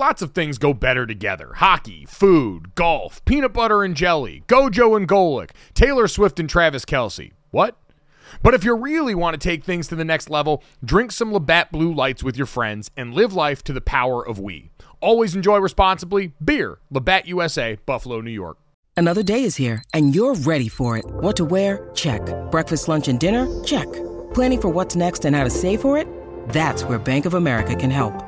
Lots of things go better together hockey, food, golf, peanut butter and jelly, Gojo and Golic, Taylor Swift and Travis Kelce. What? But if you really want to take things to the next level, drink some Labatt Blue Lights with your friends and live life to the power of we. Always enjoy responsibly. Beer, Labatt USA, Buffalo, New York. Another day is here, and you're ready for it. What to wear? Check. Breakfast, lunch, and dinner? Check. Planning for what's next and how to save for it? That's where Bank of America can help.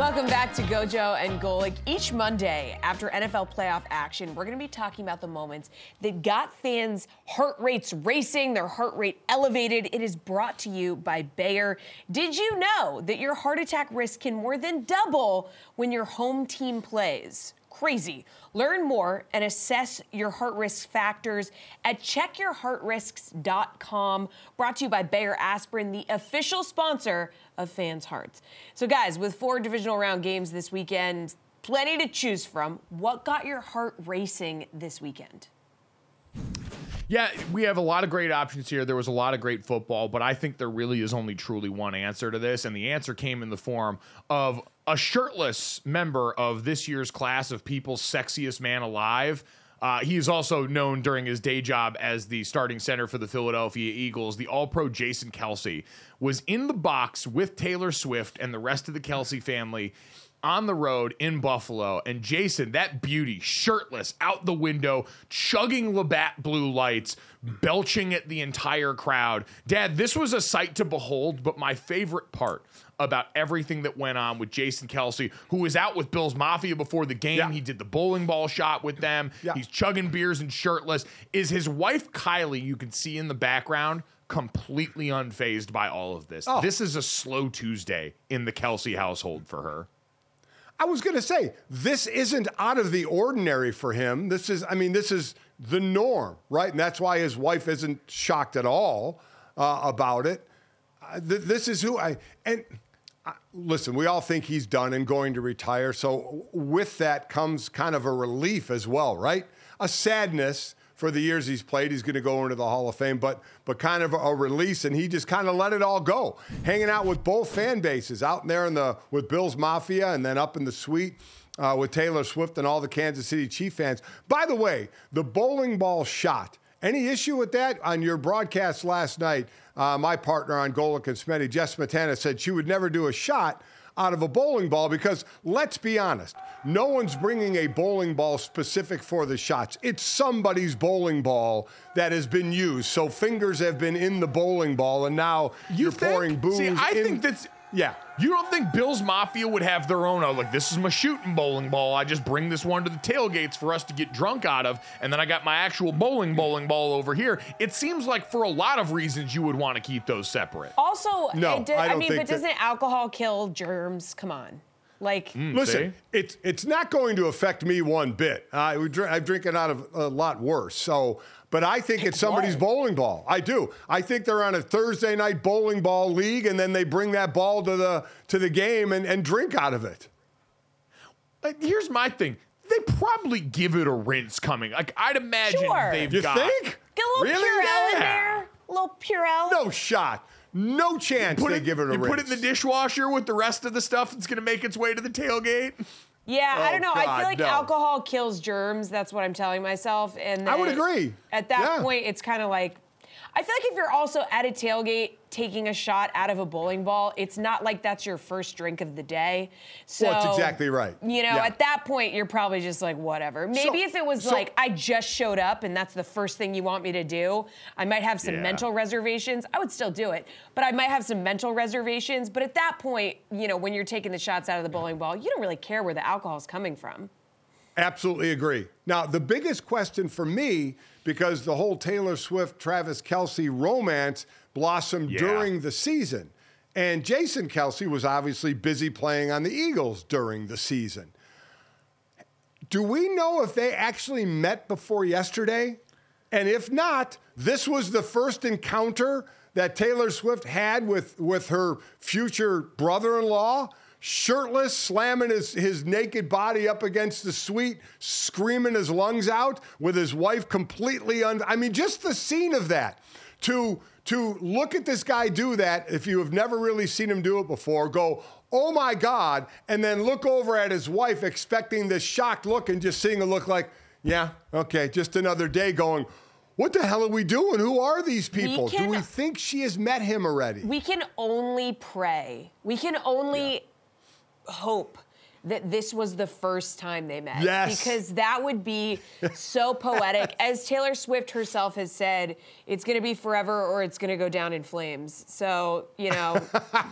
Welcome back to Gojo and Golic. Each Monday after NFL playoff action, we're going to be talking about the moments that got fans' heart rates racing, their heart rate elevated. It is brought to you by Bayer. Did you know that your heart attack risk can more than double when your home team plays? Crazy. Learn more and assess your heart risk factors at checkyourheartrisks.com. Brought to you by Bayer Aspirin, the official sponsor of fans' hearts. So, guys, with four divisional round games this weekend, plenty to choose from. What got your heart racing this weekend? Yeah, we have a lot of great options here. There was a lot of great football, but I think there really is only truly one answer to this. And the answer came in the form of a shirtless member of this year's class of People's Sexiest Man Alive. Uh, he is also known during his day job as the starting center for the Philadelphia Eagles. The All Pro Jason Kelce was in the box with Taylor Swift and the rest of the Kelce family on the road in Buffalo. And Jason, that beauty, shirtless, out the window, chugging Labatt blue lights, belching at the entire crowd. Dad, this was a sight to behold, but my favorite part about everything that went on with Jason Kelce, who was out with Bills Mafia before the game. Yeah. He did the bowling ball shot with them. Yeah. He's chugging beers and shirtless. Is his wife Kylie, you can see in the background, completely unfazed by all of this. Oh. This is a slow Tuesday in the Kelce household for her. I was going to say, this isn't out of the ordinary for him. This is, I mean, this is the norm, right? And that's why his wife isn't shocked at all uh, about it. Uh, th- this is who I, and uh, listen, we all think he's done and going to retire. So with that comes kind of a relief as well, right? A sadness for the years he's played. He's going to go into the Hall of Fame, but but kind of a release, and he just kind of let it all go, hanging out with both fan bases, out there in the with Bills Mafia, and then up in the suite. Uh, with Taylor Swift and all the Kansas City Chief fans. By the way, the bowling ball shot. Any issue with that? On your broadcast last night, uh, my partner on Golic and Smetty, Jess Matana, said she would never do a shot out of a bowling ball because let's be honest, no one's bringing a bowling ball specific for the shots. It's somebody's bowling ball that has been used. So fingers have been in the bowling ball, and now You are pouring booze. See, I in- think that's. yeah. You don't think Bill's Mafia would have their own? Oh, like this is my shooting bowling ball. I just bring this one to the tailgates for us to get drunk out of, and then I got my actual bowling bowling ball over here. It seems like for a lot of reasons you would want to keep those separate. Also, No, it do- I I, don't mean, think but that- doesn't alcohol kill germs? Come on. Like, Hmm. Listen, see? it's it's not going to affect me one bit. I would drink, I'm drinking out of a lot worse. So, but I think it's somebody's bowling ball. I do. I think they're on a Thursday night bowling ball league, and then they bring that ball to the to the game and, and drink out of it. Here's my thing. They probably give it a rinse coming. Like I'd imagine Sure. they've got. Sure. You got. think? get a little Really? Purell in there. A little Purell. No shot. No chance Put they it, give it a rinse. you put it in the dishwasher with the rest of the stuff that's going to make its way to the tailgate. Yeah, I Oh, don't know. I feel like no. alcohol kills germs. That's what I'm telling myself. And I would agree. At that Yeah. point, it's kind of like I feel like if you're also at a tailgate taking a shot out of a bowling ball, it's not like that's your first drink of the day. So Well, that's exactly right. You know, Yeah. at that point, you're probably just like whatever. Maybe So- if it was so- like I just showed up and that's the first thing you want me to do, I might have some Yeah. mental reservations. I would still do it, but I might have some mental reservations. But at that point, you know, when you're taking the shots out of the bowling ball, you don't really care where the alcohol is coming from. Absolutely agree. Now, the biggest question for me, because the whole Taylor Swift Travis Kelce romance blossomed Yeah. during the season. And Jason Kelce was obviously busy playing on the Eagles during the season. Do we know if they actually met before yesterday? And if not, this was the first encounter that Taylor Swift had with, with her future brother in law, shirtless, slamming his, his naked body up against the suite, screaming his lungs out, with his wife completely un. I mean, just the scene of that. To, to look at this guy do that, if you have never really seen him do it before, go, oh my God, and then look over at his wife expecting this shocked look and just seeing a look like, yeah, okay, just another day going, what the hell are we doing? Who are these people? Do can- we think she has met him already? We can only pray. We can only hope that this was the first time they met. Yes. Because that would be so poetic. As Taylor Swift herself has said, it's going to be forever or it's going to go down in flames. So, you know,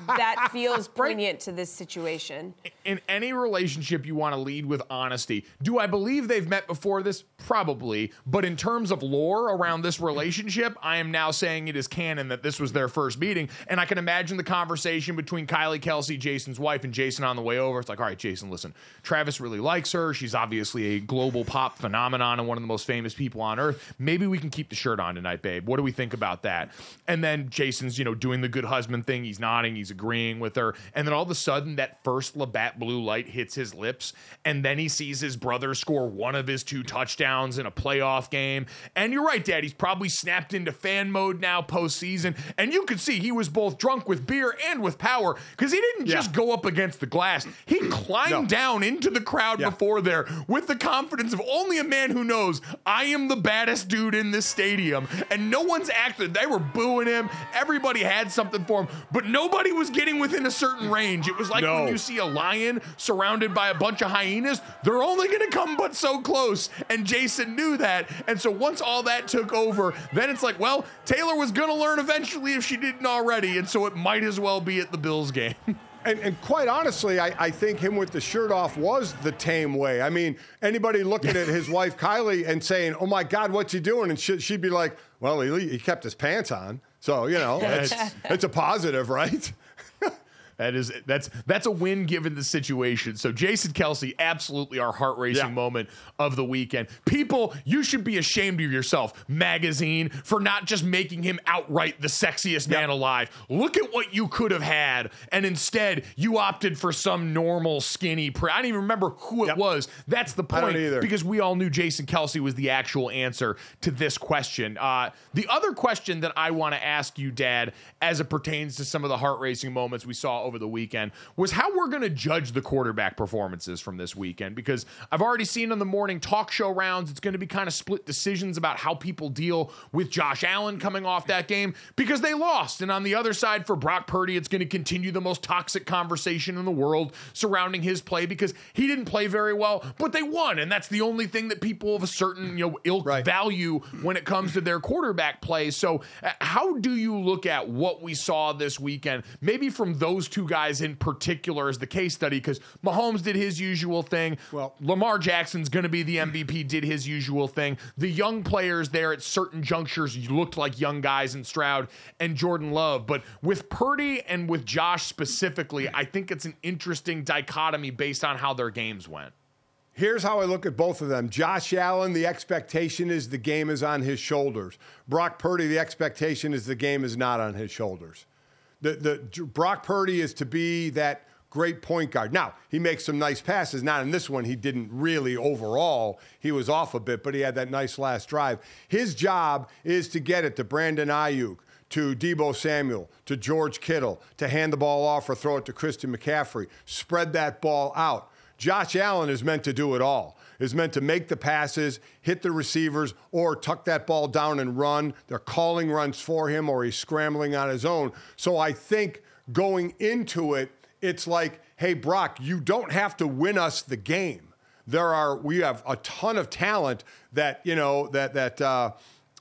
that feels poignant to this situation. in any relationship you want to lead with honesty. Do I believe they've met before this? Probably. But in terms of lore around this relationship, I am now saying it is canon that this was their first meeting. And I can imagine the conversation between Kylie Kelce, Jason's wife, and Jason on the way over. It's like, all right, Jason, listen, Travis really likes her. She's obviously a global pop phenomenon and one of the most famous people on earth. Maybe we can keep the shirt on tonight, babe. What do we think about that? And then Jason's, you know, doing the good husband thing. He's nodding, he's agreeing with her. And then all of a sudden, that first Labatt blue light hits his lips. And then he sees his brother score one of his two touchdowns in a playoff game. And you're right, Dad. He's probably snapped into fan mode now postseason. And you could see he was both drunk with beer and with power because he didn't just go up against the glass. He climbed No. down into the crowd Yeah. before there with the confidence of only a man who knows I am the baddest dude in this stadium. And no one's acted. They were booing him. Everybody had something for him, but nobody was getting within a certain range. It was like No. when you see a lion surrounded by a bunch of hyenas, they're only going to come but so close. And Jason knew that. And so once all that took over, then it's like, well, Taylor was going to learn eventually if she didn't already. And so it might as well be at the Bills game. And, and quite honestly, I, I think him with the shirt off was the tame way. I mean, anybody looking at his wife Kylie and saying, "Oh my God, what's he doing?" and she, she'd be like, "Well, he, he kept his pants on." So you know, it's, it's a positive, right? That is that's that's a win given the situation. So Jason Kelce, absolutely our heart racing Yeah. moment of the weekend. People, you should be ashamed of yourself, magazine, for not just making him outright the sexiest man alive. Look at what you could have had, and instead you opted for some normal skinny. Pre- I don't even remember who it Yep. was. That's the I don't point either. because we all knew Jason Kelce was the actual answer to this question. Uh, the other question that I want to ask you, Dad, as it pertains to some of the heart racing moments we saw over the weekend, was how we're going to judge the quarterback performances from this weekend. Because I've already seen on the morning talk show rounds, it's going to be kind of split decisions about how people deal with Josh Allen coming off that game because they lost. And on the other side, for Brock Purdy, it's going to continue the most toxic conversation in the world surrounding his play because he didn't play very well, but they won. And that's the only thing that people of a certain, you know, ilk Right. value when it comes to their quarterback play. So, uh, how do you look at what we saw this weekend, maybe from those two two guys in particular as the case study because Mahomes did his usual thing. Well- Lamar Jackson's going to be the MVP, did his usual thing. The young players there at certain junctures looked like young guys in Stroud and Jordan Love. But with Purdy and with Josh specifically, I think it's an interesting dichotomy based on how their games went. Here's how I look at both of them. Josh Allen, the expectation is the game is on his shoulders. Brock Purdy, the expectation is the game is not on his shoulders. The, the Brock Purdy is to be that great point guard. Now, he makes some nice passes. Not in this one, he didn't really overall. He was off a bit, but he had that nice last drive. His job is to get it to Brandon Aiyuk, to Deebo Samuel, to George Kittle, to hand the ball off or throw it to Christian McCaffrey. Spread that ball out. Josh Allen is meant to do it all. Is meant to make the passes, hit the receivers, or tuck that ball down and run. They're calling runs for him, or he's scrambling on his own. So I think going into it, it's like, hey, Brock, you don't have to win us the game. There are we have a ton of talent that you know that that uh,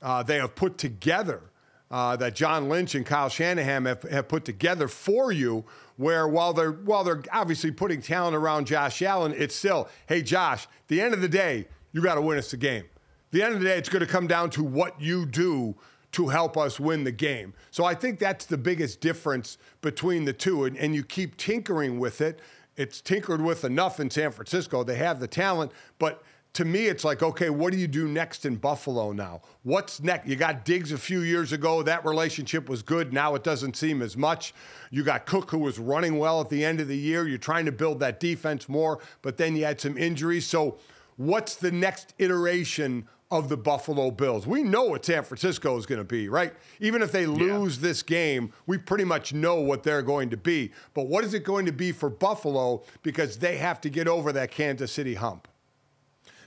uh, they have put together. Uh, that John Lynch and Kyle Shanahan have, have put together for you where while they're while they're obviously putting talent around Josh Allen, it's still, hey Josh, the end of the day, you got to win us the game. The end of the day, it's going to come down to what you do to help us win the game. So I think that's the biggest difference between the two, and, and you keep tinkering with it. It's tinkered with enough in San Francisco. They have the talent, but to me, it's like, okay, what do you do next in Buffalo now? What's next? You got Diggs a few years ago. That relationship was good. Now it doesn't seem as much. You got Cook, who was running well at the end of the year. You're trying to build that defense more, but then you had some injuries. So, what's the next iteration of the Buffalo Bills? We know what San Francisco is going to be, right? Even if they lose this game, we pretty much know what they're going to be. But what is it going to be for Buffalo because they have to get over that Kansas City hump?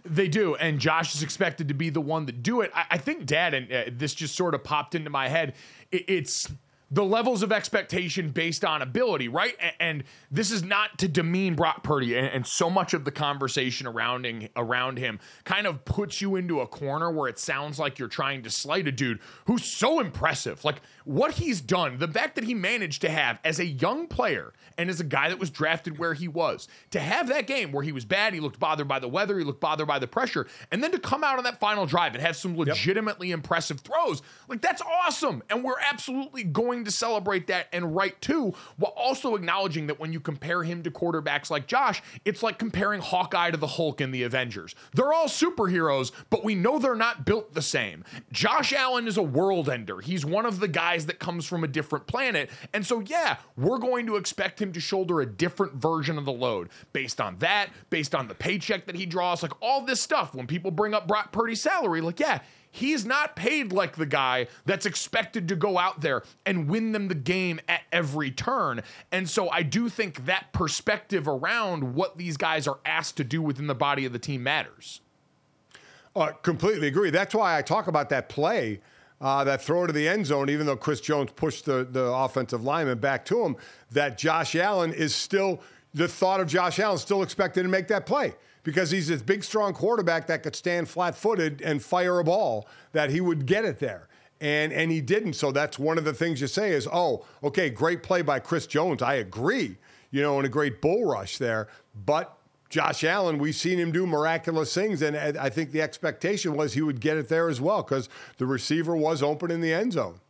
They do, and Josh is expected to be the one to do it. I, I think, Dad, and uh, this just sort of popped into my head. It, it's the levels of expectation based on ability, right? And, and this is not to demean Brock Purdy, and, and, so much of the conversation around him, around him kind of puts you into a corner where it sounds like you're trying to slight a dude who's so impressive. Like what he's done, the fact that he managed to have as a young player and as a guy that was drafted where he was, to have that game where he was bad, he looked bothered by the weather, he looked bothered by the pressure, and then to come out on that final drive and have some legitimately yep. impressive throws, like that's awesome. And we're absolutely going to celebrate that and right too, while also acknowledging that when you compare him to quarterbacks like Josh, it's like comparing Hawkeye to the Hulk in the Avengers. They're all superheroes, but we know they're not built the same. Josh Allen is a world ender. He's one of the guys that comes from a different planet. And so, yeah, we're going to expect him to shoulder a different version of the load based on that, based on the paycheck that he draws, like all this stuff. When people bring up Brock Purdy's salary, like, yeah, he's not paid like the guy that's expected to go out there and win them the game at every turn. And so I do think that perspective around what these guys are asked to do within the body of the team matters. Uh, completely agree. That's why I talk about that play, uh, that throw to the end zone, even though Chris Jones pushed the, the offensive lineman back to him, that Josh Allen is still, the thought of Josh Allen still expected to make that play because he's this big, strong quarterback that could stand flat footed and fire a ball, that he would get it there. And, and he didn't. So that's one of the things you say is, oh, okay, great play by Chris Jones. I agree, you know, and a great bull rush there. But Josh Allen, we've seen him do miraculous things, and I think the expectation was he would get it there as well because the receiver was open in the end zone.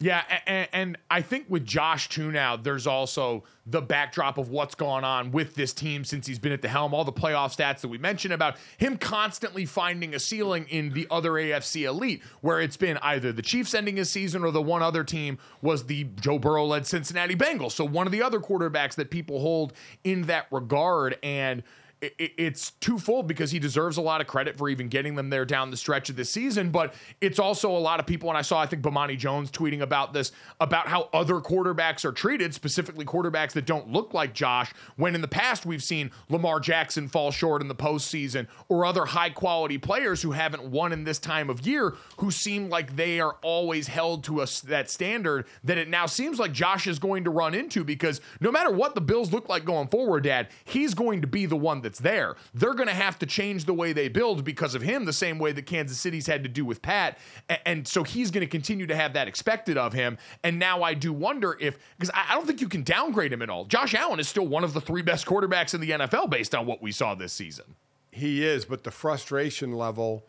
Yeah, and, and, I think with Josh too now, there's also the backdrop of what's gone on with this team since he's been at the helm. All the playoff stats that we mentioned about him constantly finding a ceiling in the other AFC elite, where it's been either the Chiefs ending his season or the one other team was the Joe Burrow led Cincinnati Bengals. So one of the other quarterbacks that people hold in that regard. And it's twofold because he deserves a lot of credit for even getting them there down the stretch of the season. But it's also a lot of people, and I saw, I think, Bomani Jones tweeting about this, about how other quarterbacks are treated, specifically quarterbacks that don't look like Josh, when in the past we've seen Lamar Jackson fall short in the postseason or other high quality players who haven't won in this time of year who seem like they are always held to a, that standard that it now seems like Josh is going to run into because no matter what the Bills look like going forward, Dad, he's going to be the one that that's there. They're going to have to change the way they build because of him, the same way that Kansas City's had to do with Pat. And, so he's going to continue to have that expected of him. And now I do wonder if, because I don't think you can downgrade him at all. Josh Allen is still one of the three best quarterbacks in the NFL based on what we saw this season. He is, but the frustration level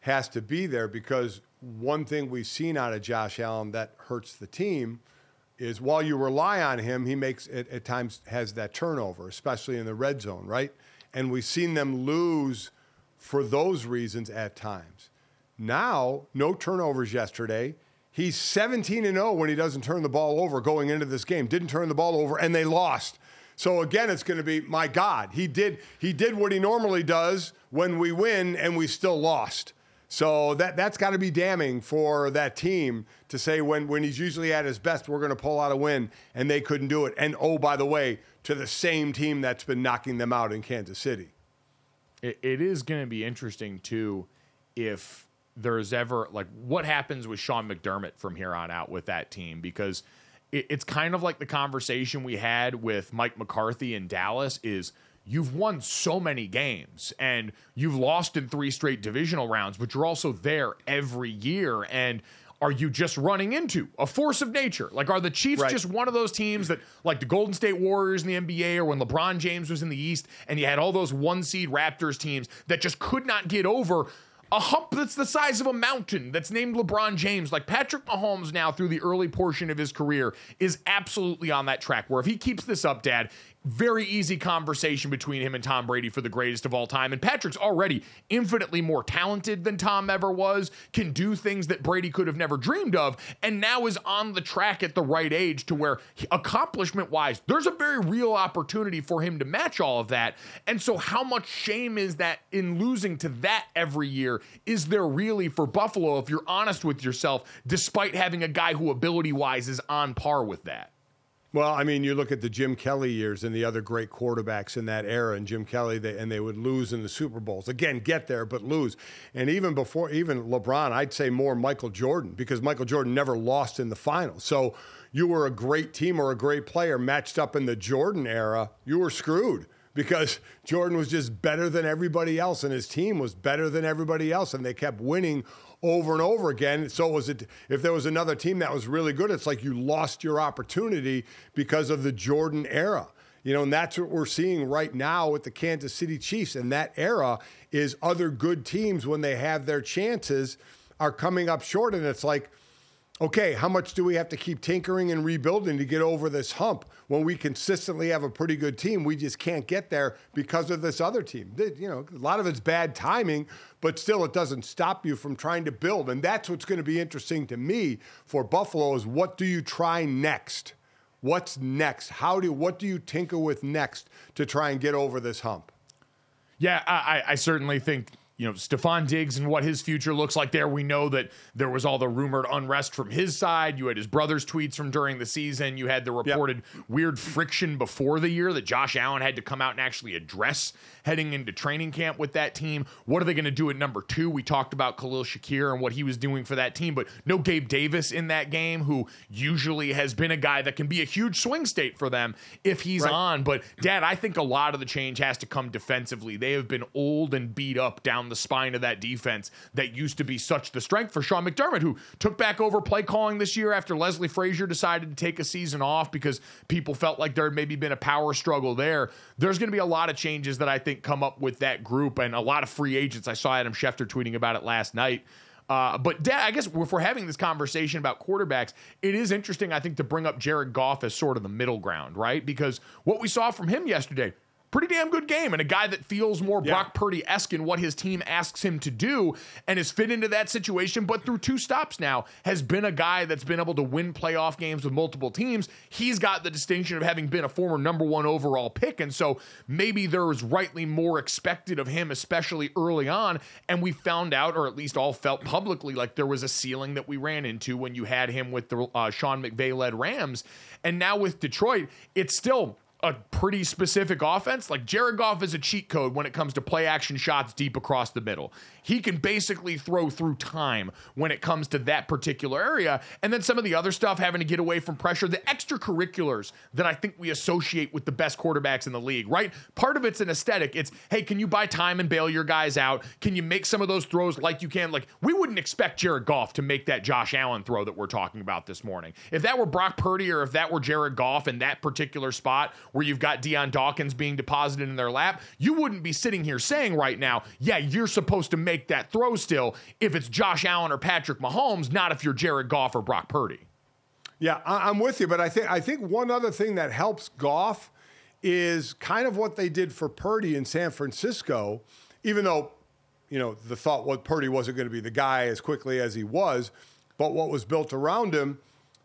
has to be there because one thing we've seen out of Josh Allen that hurts the team is while you rely on him, he makes it at times has that turnover, especially in the red zone, right? And we've seen them lose for those reasons at times. Now, no turnovers yesterday. He's 17 and 0 when he doesn't turn the ball over going into this game. Didn't turn the ball over and they lost. So again, it's going to be my God. He did he did what he normally does when we win and we still lost. So that that's got to be damning for that team to say when when he's usually at his best, we're going to pull out a win, and they couldn't do it. And oh, by the way, to the same team that's been knocking them out in Kansas City. it, it is going to be interesting too if there's ever like what happens with Sean McDermott from here on out with that team because it, it's kind of like the conversation we had with Mike McCarthy in Dallas is you've won so many games and you've lost in three straight divisional rounds, but you're also there every year. And are you just running into a force of nature? Like, are the Chiefs right. just one of those teams that, like the Golden State Warriors in the NBA, or when LeBron James was in the East, and you had all those one seed Raptors teams that just could not get over a hump that's the size of a mountain that's named LeBron James. Like Patrick Mahomes now through the early portion of his career is absolutely on that track where if he keeps this up, Dad, very easy conversation between him and Tom Brady for the greatest of all time. And Patrick's already infinitely more talented than Tom ever was, can do things that Brady could have never dreamed of, and now is on the track at the right age to where, accomplishment wise, there's a very real opportunity for him to match all of that. And so, how much shame is that in losing to that every year? Is there really for Buffalo, if you're honest with yourself, despite having a guy who ability wise is on par with that? Well, I mean, you look at the Jim Kelly years and the other great quarterbacks in that era, and Jim Kelly, they, and they would lose in the Super Bowls. Again, get there, but lose. And even before, even LeBron, I'd say more Michael Jordan, because Michael Jordan never lost in the finals. So you were a great team or a great player matched up in the Jordan era, you were screwed because Jordan was just better than everybody else, and his team was better than everybody else, and they kept winning over and over again. So was it if there was another team that was really good, it's like you lost your opportunity because of the Jordan era. You know, and that's what we're seeing right now with the Kansas City Chiefs. And that era is other good teams when they have their chances are coming up short. And it's like, okay, how much do we have to keep tinkering and rebuilding to get over this hump when we consistently have a pretty good team? We just can't get there because of this other team. You know, a lot of it's bad timing, but still, it doesn't stop you from trying to build. And that's what's going to be interesting to me for Buffalo is what do you try next? What's next? How do what do you tinker with next to try and get over this hump? Yeah, I, I certainly think you know, Stefon Diggs and what his future looks like there. We know that there was all the rumored unrest from his side. You had his brother's tweets from during the season. You had the reported yep. weird friction before the year that Josh Allen had to come out and actually address heading into training camp with that team. What are they going to do at number two? We talked about Khalil Shakir and what he was doing for that team, but no Gabe Davis in that game, who usually has been a guy that can be a huge swing state for them if he's right. on. But, Dad, I think a lot of the change has to come defensively. They have been old and beat up down the spine of that defense that used to be such the strength for Sean McDermott, who took back over play calling this year after Leslie Frazier decided to take a season off because people felt like there had maybe been a power struggle there. There's going to be a lot of changes that I think come up with that group and a lot of free agents. I saw Adam Schefter tweeting about it last night. Uh, but I guess if we're having this conversation about quarterbacks, it is interesting, I think, to bring up Jared Goff as sort of the middle ground, right? Because what we saw from him yesterday, pretty damn good game and a guy that feels more yeah. Brock Purdy esque in what his team asks him to do and has fit into that situation. But through two stops now, has been a guy that's been able to win playoff games with multiple teams. He's got the distinction of having been a former number one overall pick. And so maybe there was rightly more expected of him, especially early on. And we found out, or at least all felt publicly, like there was a ceiling that we ran into when you had him with the uh, Sean McVay led Rams. And now with Detroit, it's still a pretty specific offense. Like Jared Goff is a cheat code when it comes to play action shots deep across the middle. He can basically throw through time when it comes to that particular area. And then some of the other stuff, having to get away from pressure, the extracurriculars that I think we associate with the best quarterbacks in the league, right? Part of it's an aesthetic. It's, hey, can you buy time and bail your guys out? Can you make some of those throws like you can? Like, we wouldn't expect Jared Goff to make that Josh Allen throw that we're talking about this morning. If that were Brock Purdy or if that were Jared Goff in that particular spot where you've got Dion Dawkins being deposited in their lap, you wouldn't be sitting here saying right now, yeah, you're supposed to make that throw still if it's Josh Allen or Patrick Mahomes, not if you're Jared Goff or Brock Purdy. Yeah, I- am with you, but I think I think one other thing that helps Goff is kind of what they did for Purdy in San Francisco, even though you know the thought was Purdy wasn't going to be the guy as quickly as he was, but what was built around him.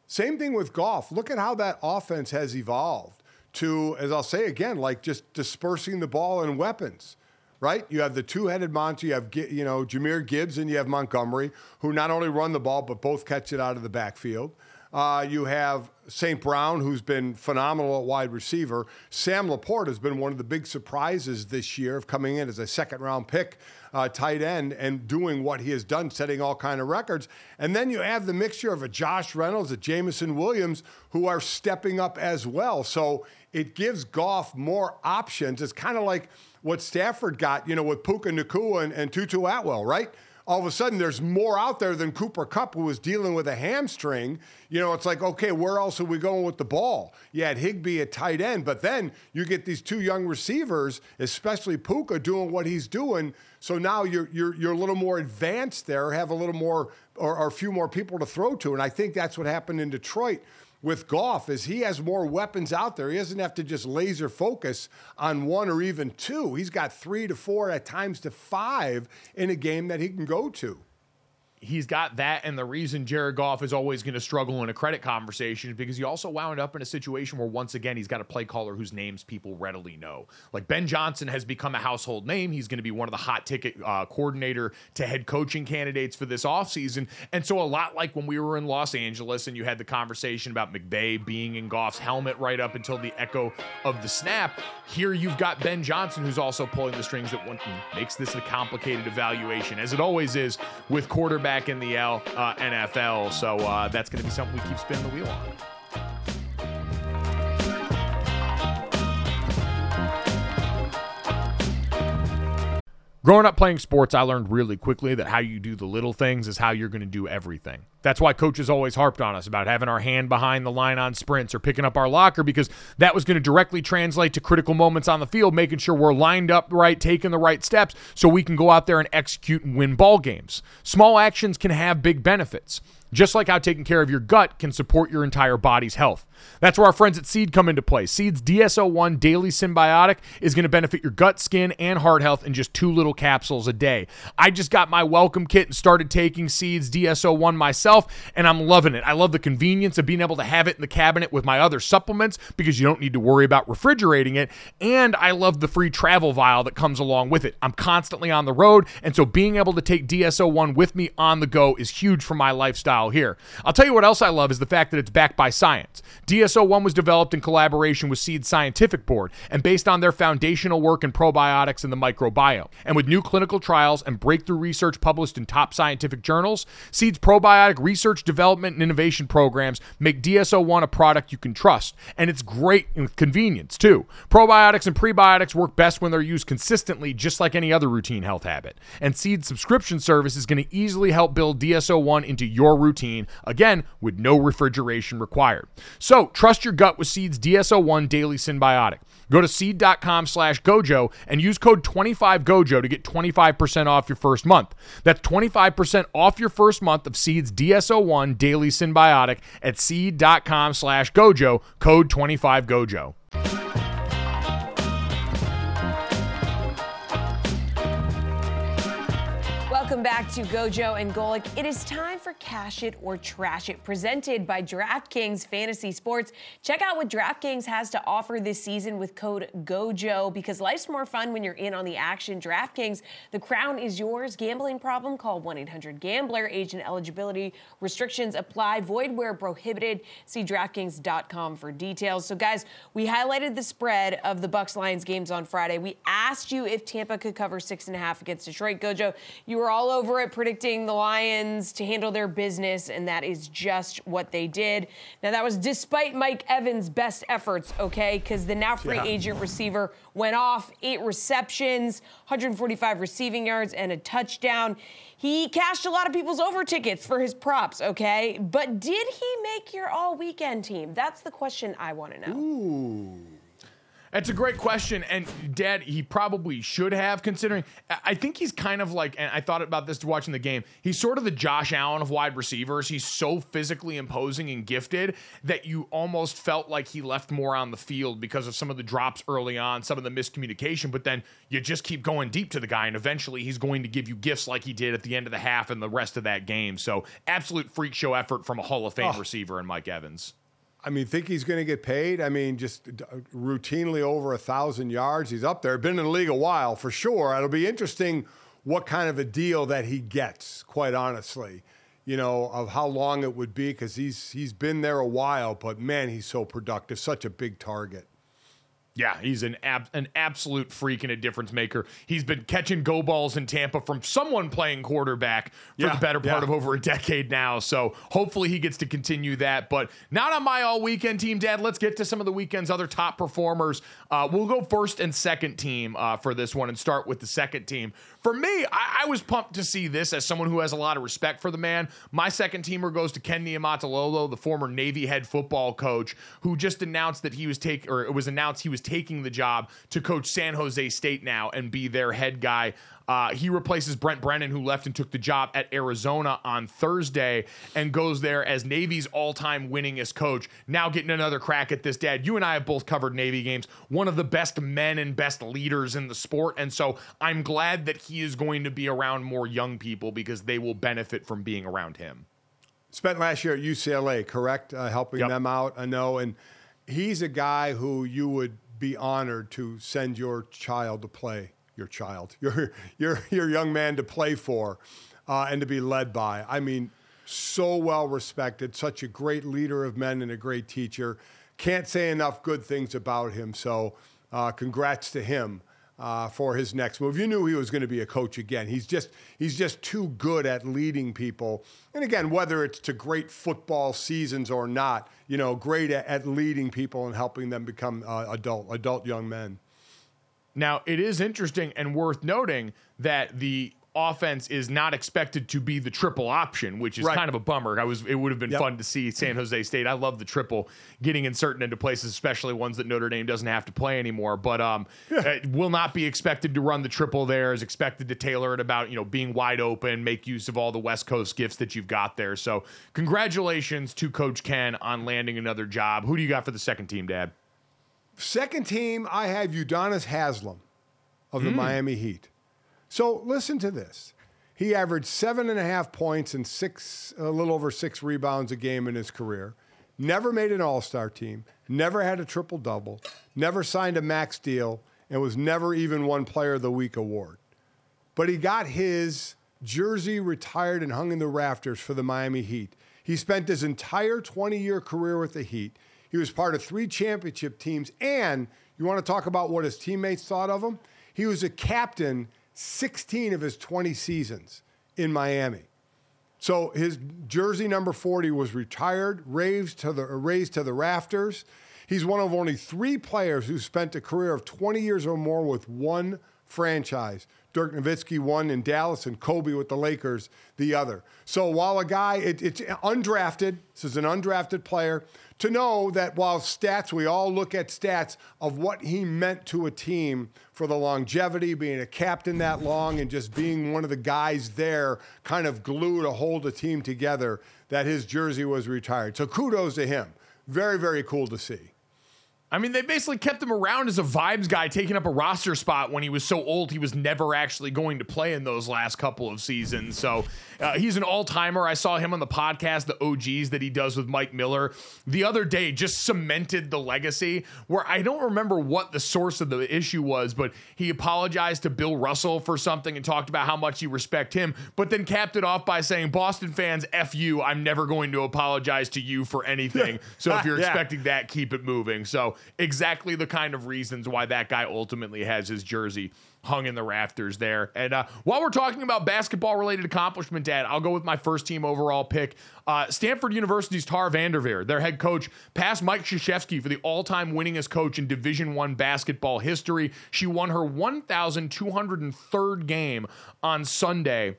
Same thing with Goff. Look at how that offense has evolved to, as I'll say again, like just dispersing the ball and weapons. Right, you have the two-headed monster. You have you know Jahmyr Gibbs and you have Montgomery, who not only run the ball but both catch it out of the backfield. Uh, you have St. Brown, who's been phenomenal at wide receiver. Sam LaPorta has been one of the big surprises this year of coming in as a second round pick, uh, tight end, and doing what he has done, setting all kind of records. And then you have the mixture of a Josh Reynolds, a Jameson Williams, who are stepping up as well. So it gives Goff more options. It's kind of like what Stafford got, you know, with Puka Nacua and, and Tutu Atwell, right? all of a sudden there's more out there than Cooper Kupp, who was dealing with a hamstring. You know, it's like, okay, where else are we going with the ball? You had Higbee at tight end, but then you get these two young receivers, especially Puka, doing what he's doing. So now you're you're you're a little more advanced there, have a little more or, or a few more people to throw to. And I think that's what happened in Detroit with Goff is he has more weapons out there. He doesn't have to just laser focus on one or even two. He's got three to four, at times to five in a game that he can go to he's got that, and the reason Jared Goff is always going to struggle in a credit conversation is because he also wound up in a situation where once again he's got a play caller whose names people readily know. Like Ben Johnson has become a household name. He's going to be one of the hot ticket uh, coordinator to head coaching candidates for this offseason. And so a lot like when we were in Los Angeles and you had the conversation about McVay being in Goff's helmet right up until the echo of the snap, here you've got Ben Johnson who's also pulling the strings that makes this a complicated evaluation, as it always is with quarterback back in the L, uh, NFL. So uh, that's going to be something we keep spinning the wheel on. Growing up playing sports, I learned really quickly that how you do the little things is how you're going to do everything. That's why coaches always harped on us about having our hand behind the line on sprints or picking up our locker because that was going to directly translate to critical moments on the field, making sure we're lined up right, taking the right steps so we can go out there and execute and win ball games. Small actions can have big benefits just like how taking care of your gut can support your entire body's health. That's where our friends at Seed come into play. Seed's DS-01 Daily Synbiotic is going to benefit your gut, skin, and heart health in just two little capsules a day. I just got my welcome kit and started taking Seed's DS-01 myself, and I'm loving it. I love the convenience of being able to have it in the cabinet with my other supplements because you don't need to worry about refrigerating it, and I love the free travel vial that comes along with it. I'm constantly on the road, and so being able to take DS-01 with me on the go is huge for my lifestyle here. I'll tell you what else I love is the fact that it's backed by science. DS-01 was developed in collaboration with Seed Scientific Board and based on their foundational work in probiotics and the microbiome. And with new clinical trials and breakthrough research published in top scientific journals, Seed's probiotic research, development, and innovation programs make DS-01 a product you can trust. And it's great with convenience, too. Probiotics and prebiotics work best when they're used consistently, just like any other routine health habit. And Seed's subscription service is going to easily help build DS-01 into your routine, again, with no refrigeration required. So, trust your gut with Seed's DS-01 Daily Synbiotic. Go to seed.com slash gojo and use code 25gojo to get 25% off your first month. That's 25% off your first month of Seed's DS-01 Daily Synbiotic at seed.com slash gojo, code 25gojo. Back to Gojo and Golic. It is time for Cash It or Trash It, presented by DraftKings Fantasy Sports. Check out what DraftKings has to offer this season with code GOJO because life's more fun when you're in on the action. DraftKings, the crown is yours. Gambling problem? Call 1 800 Gambler. Agent eligibility restrictions apply. Void where prohibited. See DraftKings.com for details. So, guys, we highlighted the spread of the Bucs Lions games on Friday. We asked you if Tampa could cover six and a half against Detroit. Gojo, you were all over it predicting the Lions to handle their business, and that is just what they did. Now, that was despite Mike Evans' best efforts, okay? Because the now free Yeah. agent receiver went off eight receptions, 145 receiving yards, and a touchdown. He cashed a lot of people's over tickets for his props, okay? But did he make your all weekend team? That's the question I want to know. It's a great question, and Dad, he probably should have, considering. I- I think he's kind of like, and I thought about this watching the game. He's sort of the Josh Allen of wide receivers. He's so physically imposing and gifted that you almost felt like he left more on the field because of some of the drops early on, some of the miscommunication. But then you just keep going deep to the guy, and eventually he's going to give you gifts like he did at the end of the half and the rest of that game. So, absolute freak show effort from a Hall of Fame Oh. receiver and Mike Evans. I mean, think he's going to get paid? I mean, just uh, routinely over a thousand yards. He's up there. Been in the league a while for sure. It'll be interesting what kind of a deal that he gets. Quite honestly, you know, of how long it would be because he's he's been there a while. But man, he's so productive. Such a big target. Yeah, he's an ab- an absolute freak and a difference maker. He's been catching go balls in Tampa from someone playing quarterback for Yeah, the better part yeah. of over a decade now. So hopefully he gets to continue that. But not on my all weekend team, Dad. Let's get to some of the weekend's other top performers. Uh, we'll go first and second team uh, for this one and start with the second team. For me, I-, I was pumped to see this as someone who has a lot of respect for the man. My second teamer goes to Ken Niumatalolo, the former Navy head football coach, who just announced that he was take or it was announced he was taking the job to coach San Jose State now and be their head guy. Uh, he replaces Brent Brennan, who left and took the job at Arizona on Thursday and goes there as Navy's all time winningest coach. Now getting another crack at this, Dad. You and I have both covered Navy games, one of the best men and best leaders in the sport. And so I'm glad that he is going to be around more young people because they will benefit from being around him. Spent last year at UCLA, correct? Uh, helping Yep. them out, I know. And he's a guy who you would be honored to send your child to play, your child, your your your young man to play for, uh, and to be led by. I mean, so well respected, such a great leader of men and a great teacher. Can't say enough good things about him. So, uh, congrats to him uh, for his next move. You knew he was going to be a coach again. He's just he's just too good at leading people. And again, whether it's to great football seasons or not, you know, great at, at leading people and helping them become uh, adult adult young men. Now, it is interesting and worth noting that the offense is not expected to be the triple option, which is Right. kind of a bummer. I was it would have been Yep. fun to see San Jose State. I love the triple getting inserted into places, especially ones that Notre Dame doesn't have to play anymore. But um, it will not be expected to run the triple there. Is expected to tailor it about you know being wide open, make use of all the West Coast gifts that you've got there. So congratulations to Coach Ken on landing another job. Who do you got for the second team, Dad? Second team, I have Udonis Haslem of the Miami Heat. So listen to this. He averaged seven and a half points and six, a little over six rebounds a game in his career. Never made an all star team, never had a triple double, never signed a max deal, and was never even one Player of the Week award. But he got his jersey retired and hung in the rafters for the Miami Heat. He spent his entire 20 year career with the Heat. He was part of three championship teams. And you want to talk about what his teammates thought of him? He was a captain 16 of his 20 seasons in Miami. So his jersey number 40 was retired, raised to the raised to the rafters. He's one of only three players who spent a career of 20 years or more with one franchise. Dirk Nowitzki one in Dallas and Kobe with the Lakers the other. So while a guy, it, it's undrafted, this is an undrafted player, to know that while stats, we all look at stats of what he meant to a team for the longevity, being a captain that long, and just being one of the guys there, kind of glue to hold a team together, that his jersey was retired. So kudos to him. Very, very cool to see. I mean, they basically kept him around as a vibes guy, taking up a roster spot when he was so old he was never actually going to play in those last couple of seasons. So uh, he's an all timer. I saw him on the podcast, the OGs that he does with Mike Miller the other day, just cemented the legacy. Where I don't remember what the source of the issue was, but he apologized to Bill Russell for something and talked about how much he respect him, but then capped it off by saying, Boston fans, F you. I'm never going to apologize to you for anything. So if you're Yeah. expecting that, keep it moving. So exactly the kind of reasons why that guy ultimately has his jersey hung in the rafters there. And uh, while we're talking about basketball related accomplishment, Dad, I'll go with my first team overall pick. Uh, Stanford University's Tara VanDerveer, their head coach, passed Mike Krzyzewski for the all-time winningest coach in Division One basketball history. She won her 1,203rd game on Sunday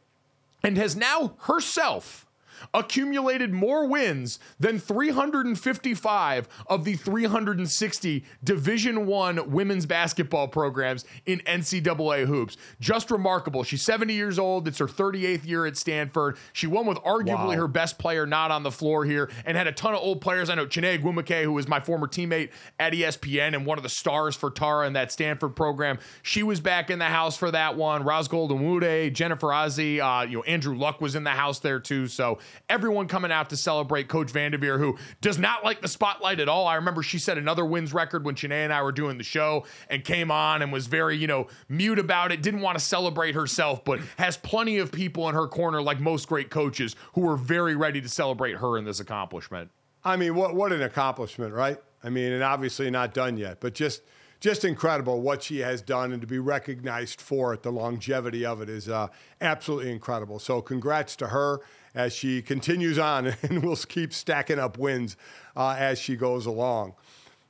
and has now herself accumulated more wins than 355 of the 360 division 1 women's basketball programs in NCAA hoops. Just remarkable. She's 70 years old. It's her 38th year at Stanford. She won with arguably Wow. her best player not on the floor here and had a ton of old players. I know Chiney Ogwumike who was my former teammate at ESPN and one of the stars for Tara in that Stanford program. She was back in the house for that one. Raz Goldenwude Jennifer Azzi uh, you know Andrew Luck was in the house there too. So everyone coming out to celebrate Coach VanDerveer, who does not like the spotlight at all. I remember she set another wins record when Shanae and I were doing the show and came on and was very, you know, mute about it, didn't want to celebrate herself, but has plenty of people in her corner, like most great coaches, who were very ready to celebrate her in this accomplishment. I mean, what what an accomplishment, right? I mean, and obviously not done yet, but just just incredible what she has done, and to be recognized for it, the longevity of it is uh, absolutely incredible. So, congrats to her as she continues on, and will keep stacking up wins uh, as she goes along.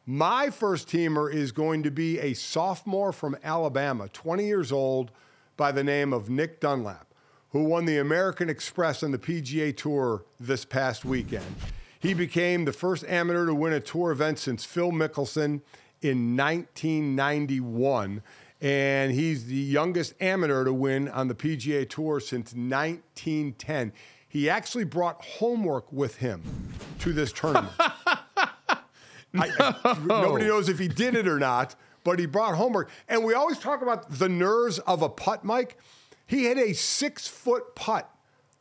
My first teamer is going to be a sophomore from Alabama, 20 years old, by the name of Nick Dunlap, who won the American Express on the PGA Tour this past weekend. He became the first amateur to win a tour event since Phil Mickelson in 1991. And he's the youngest amateur to win on the PGA Tour since 1910. He actually brought homework with him to this tournament. I, I- nobody knows if he did it or not, but he brought homework. And we always talk about the nerves of a putt, Mike. He had a six foot putt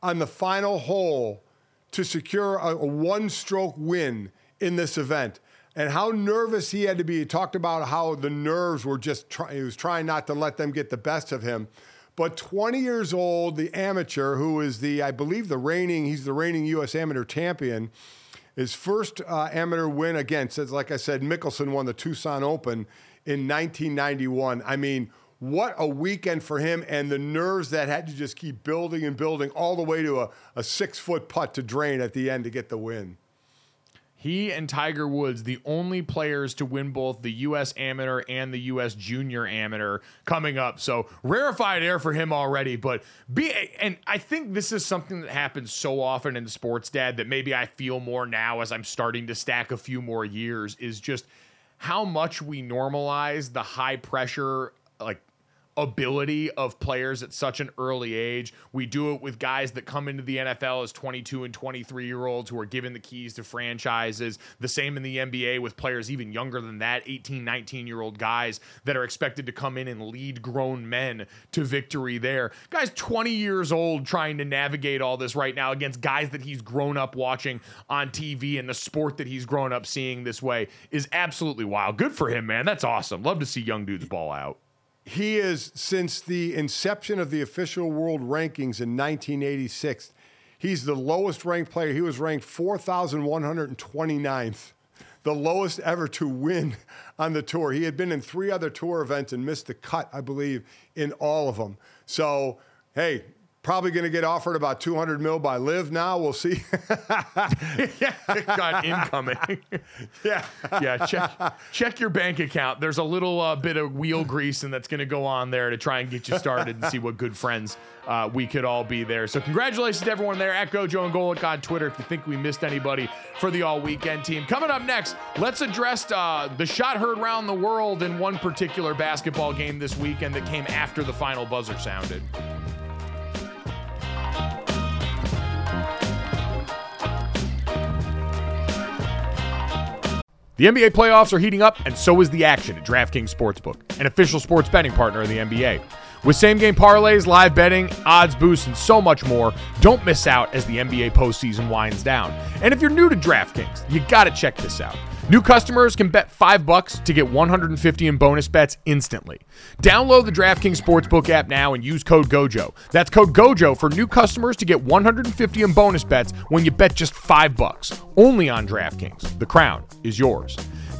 on the final hole to secure a, a one stroke win in this event. And how nervous he had to be. He talked about how the nerves were just, try, he was trying not to let them get the best of him. But 20 years old, the amateur, who is the, I believe, the reigning, he's the reigning U.S. amateur champion, his first uh, amateur win against, like I said, Mickelson won the Tucson Open in 1991. I mean, what a weekend for him, and the nerves that had to just keep building and building all the way to a, a six foot putt to drain at the end to get the win. He and Tiger Woods, the only players to win both the U.S. Amateur and the U.S. Junior Amateur coming up. So rarefied air for him already. But be and I think this is something that happens so often in sports, Dad, that maybe I feel more now as I'm starting to stack a few more years. Is just how much we normalize the high pressure, like ability of players at such an early age. We do it with guys that come into the NFL as 22 and 23 year olds who are given the keys to franchises. The same in the NBA with players even younger than that, 18, 19 year old guys that are expected to come in and lead grown men to victory there. Guys 20 years old trying to navigate all this right now against guys that he's grown up watching on TV and the sport that he's grown up seeing this way is absolutely wild. Good for him, man. That's awesome. Love to see young dudes ball out. He is, since the inception of the official world rankings in 1986, he's the lowest ranked player. He was ranked 4,129th, the lowest ever to win on the tour. He had been in three other tour events and missed the cut, I believe, in all of them. So, hey, probably going to get offered about 200 mil by LIV now. We'll see. Got incoming. yeah. yeah, check check your bank account. There's a little uh, bit of wheel grease, and that's going to go on there to try and get you started and see what good friends uh, we could all be there. So congratulations to everyone there at Gojo and Golic on Twitter. If you think we missed anybody for the all weekend team, coming up next, let's address uh, the shot heard around the world in one particular basketball game this weekend that came after the final buzzer sounded. The NBA playoffs are heating up, and so is the action at DraftKings Sportsbook, an official sports betting partner of the NBA. With same game parlays, live betting, odds boosts, and so much more, don't miss out as the NBA postseason winds down. And if you're new to DraftKings, you gotta check this out. New customers can bet 5 bucks to get 150 in bonus bets instantly. Download the DraftKings Sportsbook app now and use code GOJO. That's code GOJO for new customers to get 150 in bonus bets when you bet just 5 bucks. Only on DraftKings. The crown is yours.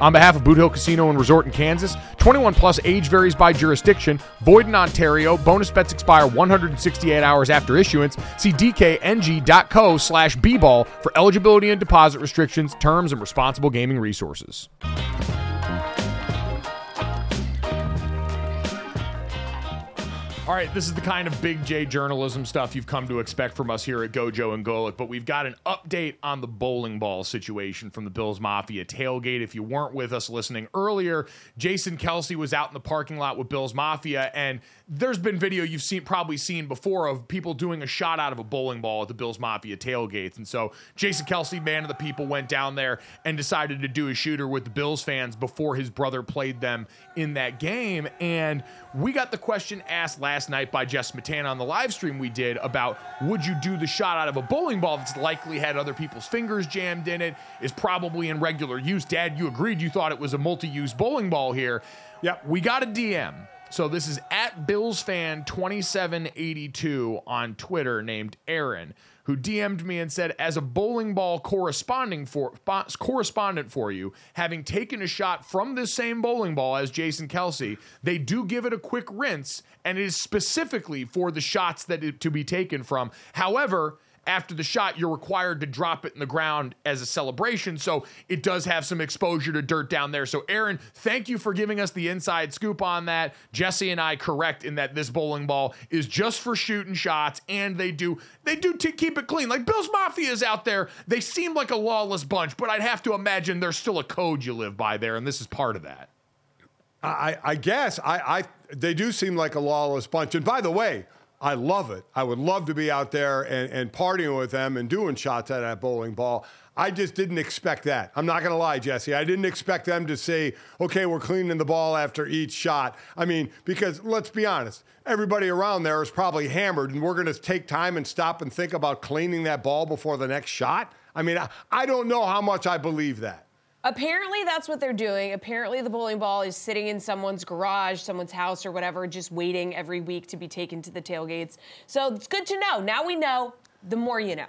On behalf of Boot Hill Casino and Resort in Kansas, 21 plus age varies by jurisdiction, void in Ontario, bonus bets expire 168 hours after issuance. See dkng.co slash bball for eligibility and deposit restrictions, terms, and responsible gaming resources. All right, this is the kind of big J journalism stuff you've come to expect from us here at Gojo and Golic, but we've got an update on the bowling ball situation from the Bills Mafia tailgate. If you weren't with us listening earlier, Jason Kelce was out in the parking lot with Bills Mafia, and there's been video you've seen probably seen before of people doing a shot out of a bowling ball at the Bills Mafia tailgates. And so Jason Kelce, man of the people, went down there and decided to do a shooter with the Bills fans before his brother played them in that game. And we got the question asked last night by Jess Smetana on the live stream we did about would you do the shot out of a bowling ball that's likely had other people's fingers jammed in it, is probably in regular use. Dad, you agreed you thought it was a multi-use bowling ball here. Yep. We got a DM. So this is at Bills fan 2782 on Twitter named Aaron who DM'd me and said, as a bowling ball corresponding for correspondent for you, having taken a shot from this same bowling ball as Jason Kelce, they do give it a quick rinse, and it is specifically for the shots that it, to be taken from. However, after the shot, you're required to drop it in the ground as a celebration. So it does have some exposure to dirt down there. So, Aaron, thank you for giving us the inside scoop on that. Jesse and I correct in that this bowling ball is just for shooting shots, and they do they do to keep it clean. Like Bills Mafia is out there. They seem like a lawless bunch, but I'd have to imagine there's still a code you live by there, and this is part of that. I, I guess I, I they do seem like a lawless bunch. And by the way, I love it. I would love to be out there and, and partying with them and doing shots at that bowling ball. I just didn't expect that. I'm not going to lie, Jesse. I didn't expect them to say, okay, we're cleaning the ball after each shot. I mean, because let's be honest, everybody around there is probably hammered, and we're going to take time and stop and think about cleaning that ball before the next shot. I mean, I, I don't know how much I believe that. Apparently, that's what they're doing. Apparently, the bowling ball is sitting in someone's garage, someone's house, or whatever, just waiting every week to be taken to the tailgates. So it's good to know. Now we know. The more you know.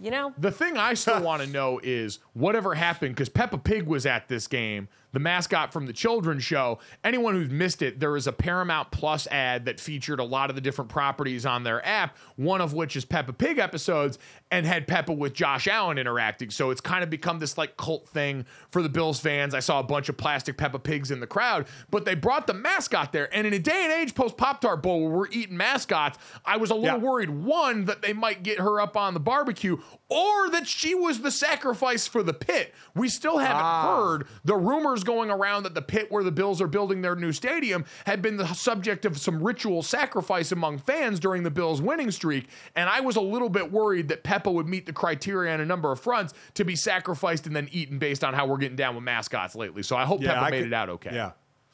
You know? The thing I still want to know is whatever happened, because Peppa Pig was at this game the mascot from the children's show. Anyone who's missed it, there is a Paramount Plus ad that featured a lot of the different properties on their app, one of which is Peppa Pig episodes, and had Peppa with Josh Allen interacting. So it's kind of become this like cult thing for the Bills fans. I saw a bunch of plastic Peppa Pigs in the crowd, but they brought the mascot there. And in a day and age post Pop Tart Bowl where we're eating mascots, I was a little yeah. worried one, that they might get her up on the barbecue, or that she was the sacrifice for the pit. We still haven't ah. heard the rumors going around that the pit where the Bills are building their new stadium had been the subject of some ritual sacrifice among fans during the Bills' winning streak. And I was a little bit worried that Peppa would meet the criteria on a number of fronts to be sacrificed and then eaten based on how we're getting down with mascots lately. So I hope yeah, Peppa I made could, it out okay. Yeah.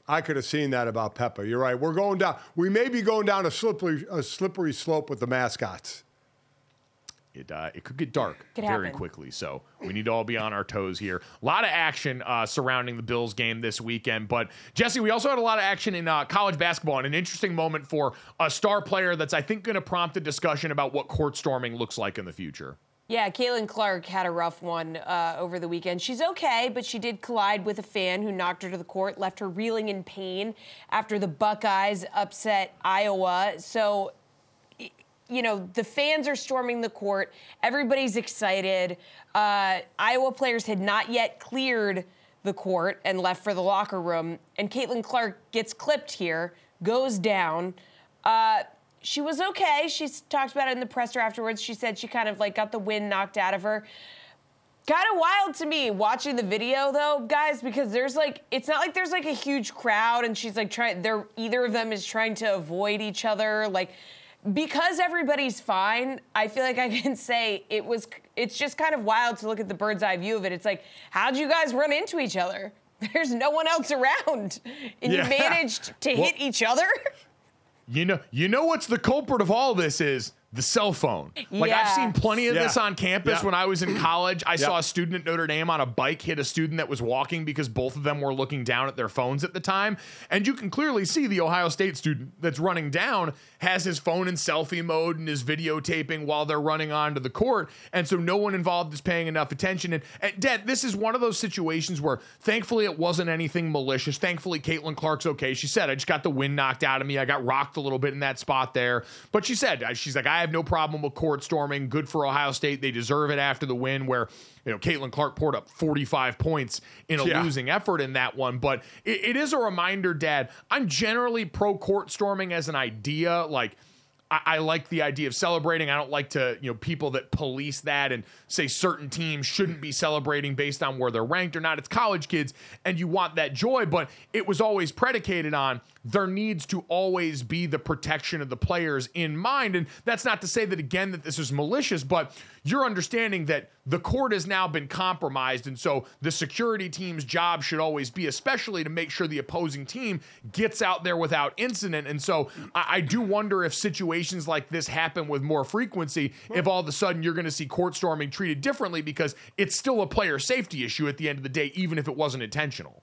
I could have seen that about Peppa. You're right. We're going down. We may be going down a slippery, a slippery slope with the mascots it uh, it could get dark could very happen. quickly. So we need to all be on our toes here. A lot of action uh, surrounding the Bills game this weekend. But Jesse, we also had a lot of action in uh, college basketball and an interesting moment for a star player that's I think going to prompt a discussion about what court storming looks like in the future. Yeah, Caitlin Clark had a rough one uh, over the weekend. She's okay, but she did collide with a fan who knocked her to the court, left her reeling in pain after the Buckeyes upset Iowa. So you know, the fans are storming the court. Everybody's excited. Uh, Iowa players had not yet cleared the court and left for the locker room. And Caitlin Clark gets clipped here, goes down. Uh, she was okay. She talked about it in the presser afterwards. She said she kind of like got the wind knocked out of her. Kind of wild to me watching the video though, guys, because there's like it's not like there's like a huge crowd and she's like trying. They're either of them is trying to avoid each other, like because everybody's fine, I feel like I can say it was. It's just kind of wild to look at the bird's eye view of it. It's like, how'd you guys run into each other? There's no one else around, and Yeah. you managed to hit each other. You know, you know what's the culprit of all this is the cell phone. Like I've seen plenty of Yeah. this on campus. Yeah. When I was in college, I saw a student at Notre Dame on a bike hit a student that was walking because both of them were looking down at their phones at the time. And you can clearly see the Ohio State student that's running down has his phone in selfie mode and is videotaping while they're running onto the court. And so no one involved is paying enough attention. And, and Dad, this is one of those situations where thankfully it wasn't anything malicious. Thankfully, Caitlin Clark's okay. She said, I just got the wind knocked out of me. I got rocked a little bit in that spot there. But she said, uh, she's like, I have no problem with court storming. Good for Ohio State. They deserve it after the win where, you know, Caitlin Clark poured up 45 points in a Yeah. losing effort in that one. But it, it is a reminder, Dad, I'm generally pro court storming as an idea. Like, I, I like the idea of celebrating. I don't like to, you know, people that police that and say certain teams shouldn't be celebrating based on where they're ranked or not. It's college kids and you want that joy, but it was always predicated on there needs to always be the protection of the players in mind. And that's not to say that again that this is malicious, but you're understanding that the court has now been compromised. And so the security team's job should always be, especially to make sure the opposing team gets out there without incident. And so I, I do wonder if situations like this happen with more frequency, if all of a sudden you're going to see court storming treated differently because it's still a player safety issue at the end of the day, even if it wasn't intentional.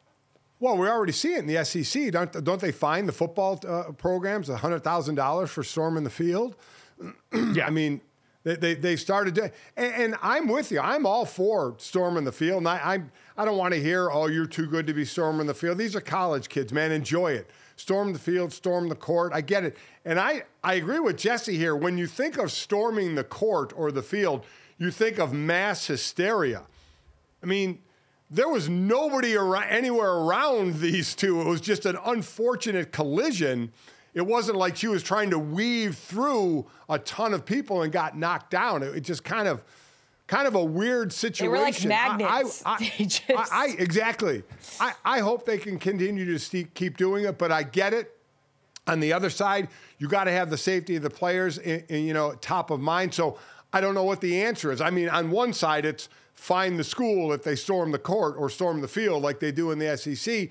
Well, we already see it in the SEC. Don't, don't they fine the football uh, programs $100,000 for storming the field? Yeah. I mean, they, they, they started doing, and, and I'm with you. I'm all for storming the field. And I, I'm, I don't want to hear, oh, you're too good to be storming the field. These are college kids, man. Enjoy it. Storm the field, storm the court. I get it. And I, I agree with Jesse here. When you think of storming the court or the field, you think of mass hysteria. I mean, there was nobody around, anywhere around these two. It was just an unfortunate collision. It wasn't like she was trying to weave through a ton of people and got knocked down. It, it just kind of, kind of a weird situation. were like I- I- magnets. I, just- I- I- exactly. I, I hope they can continue to see, keep doing it, but I get it. On the other side, you got to have the safety of the players, in, in, you know, top of mind. So I don't know what the answer is. I mean, on one side, it's fine the school if they storm the court or storm the field like they do in the SEC.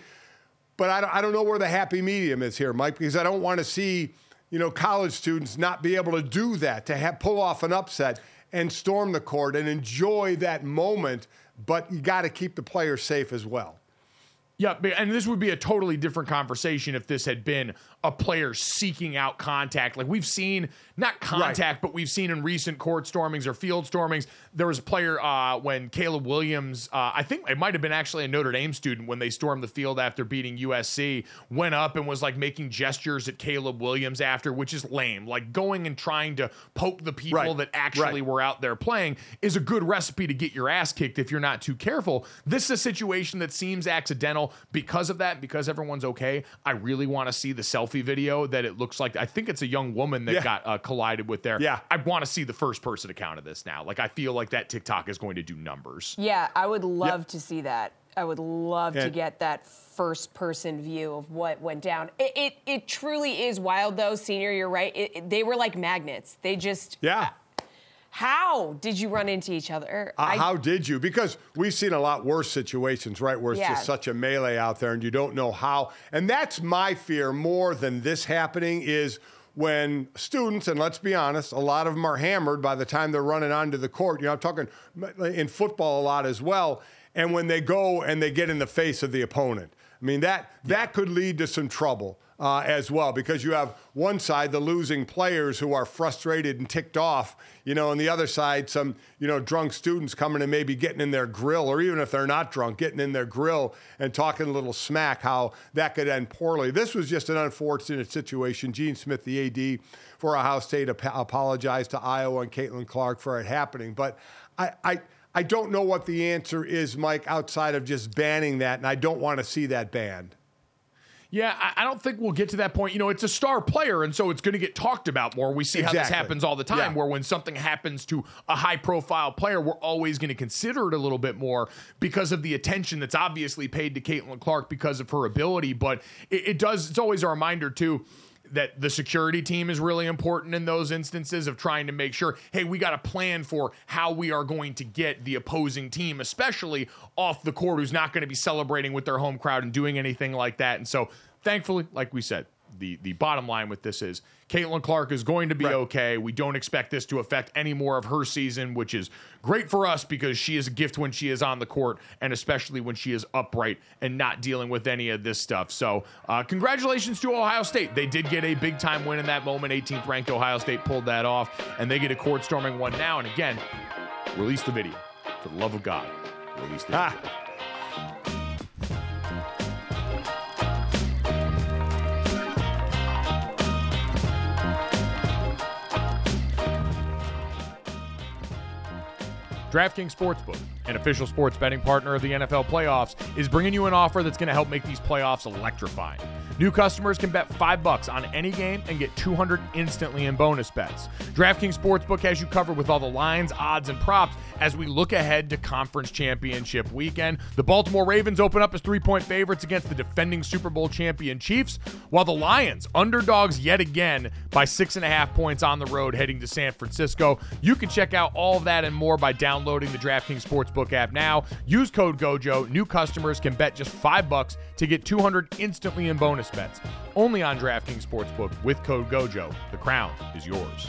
But I don't, I don't know where the happy medium is here, Mike, because I don't want to see, you know, college students not be able to do that, to have, pull off an upset and storm the court and enjoy that moment. But you got to keep the players safe as well. Yeah, and this would be a totally different conversation if this had been a player seeking out contact. Like we've seen, not contact, but we've seen in recent court stormings or field stormings. There was a player uh, when Caleb Williams, uh, I think it might have been actually a Notre Dame student when they stormed the field after beating USC, went up and was like making gestures at Caleb Williams after, which is lame. Like going and trying to poke the people Right. that actually Right. were out there playing is a good recipe to get your ass kicked if you're not too careful. This is a situation that seems accidental because of that, because everyone's okay. I really want to see the selfie video that it looks like. I think it's a young woman that Yeah. got uh, collided with there. Yeah. I want to see the first person account of this now. Like, I feel like that TikTok is going to do numbers. Yeah, I would love to see that. I would love to get that first person view of what went down. It, it, it truly is wild, though, Senior. You're right. It, it- they were like magnets. They just. Yeah. How did you run into each other? Uh, I- how did you? Because we've seen a lot worse situations, right? Where it's Yeah. just such a melee out there and you don't know how. And that's my fear more than this happening is when students, and let's be honest, a lot of them are hammered by the time they're running onto the court. You know, I'm talking in football a lot as well. And when they go and they get in the face of the opponent. I mean, that, that could lead to some trouble. Uh, as well, because you have one side, the losing players who are frustrated and ticked off, you know, on the other side, some, you know, drunk students coming and maybe getting in their grill, or even if they're not drunk, getting in their grill and talking a little smack, how that could end poorly. This was just an unfortunate situation. Gene Smith, the AD for Ohio State, ap- apologized to Iowa and Caitlin Clark for it happening. But I, I, I don't know what the answer is, Mike, outside of just banning that, and I don't want to see that banned. Yeah, I, I don't think we'll get to that point. You know, it's a star player, and so it's going to get talked about more. We see how this happens all the time, Yeah. where when something happens to a high profile player, we're always going to consider it a little bit more because of the attention that's obviously paid to Caitlin Clark because of her ability. But it, it does, it's always a reminder, too. That the security team is really important in those instances of trying to make sure, hey, we got a plan for how we are going to get the opposing team, especially off the court, who's not going to be celebrating with their home crowd and doing anything like that. And so, thankfully, like we said, the the bottom line with this is Caitlin Clark is going to be Right. okay. We don't expect this to affect any more of her season, which is great for us because she is a gift when she is on the court, and especially when she is upright and not dealing with any of this stuff. So, uh, congratulations to Ohio State. They did get a big time win in that moment. 18th ranked Ohio State pulled that off, and they get a court storming one now. And again, release the video for the love of God. Release the Ah. video. DraftKings Sportsbook, an official sports betting partner of the NFL playoffs, is bringing you an offer that's going to help make these playoffs electrifying. New customers can bet 5 bucks on any game and get 200 instantly in bonus bets. DraftKings Sportsbook has you covered with all the lines, odds, and props as we look ahead to conference championship weekend. The Baltimore Ravens open up as 3-point favorites against the defending Super Bowl champion Chiefs, while the Lions, underdogs yet again by 6.5 points on the road heading to San Francisco. You can check out all of that and more by downloading the DraftKings Sportsbook app now. Use code GOJO. New customers can bet just 5 bucks to get 200 instantly in bonus bets. Only on DraftKings Sportsbook with code GOJO. The crown is yours.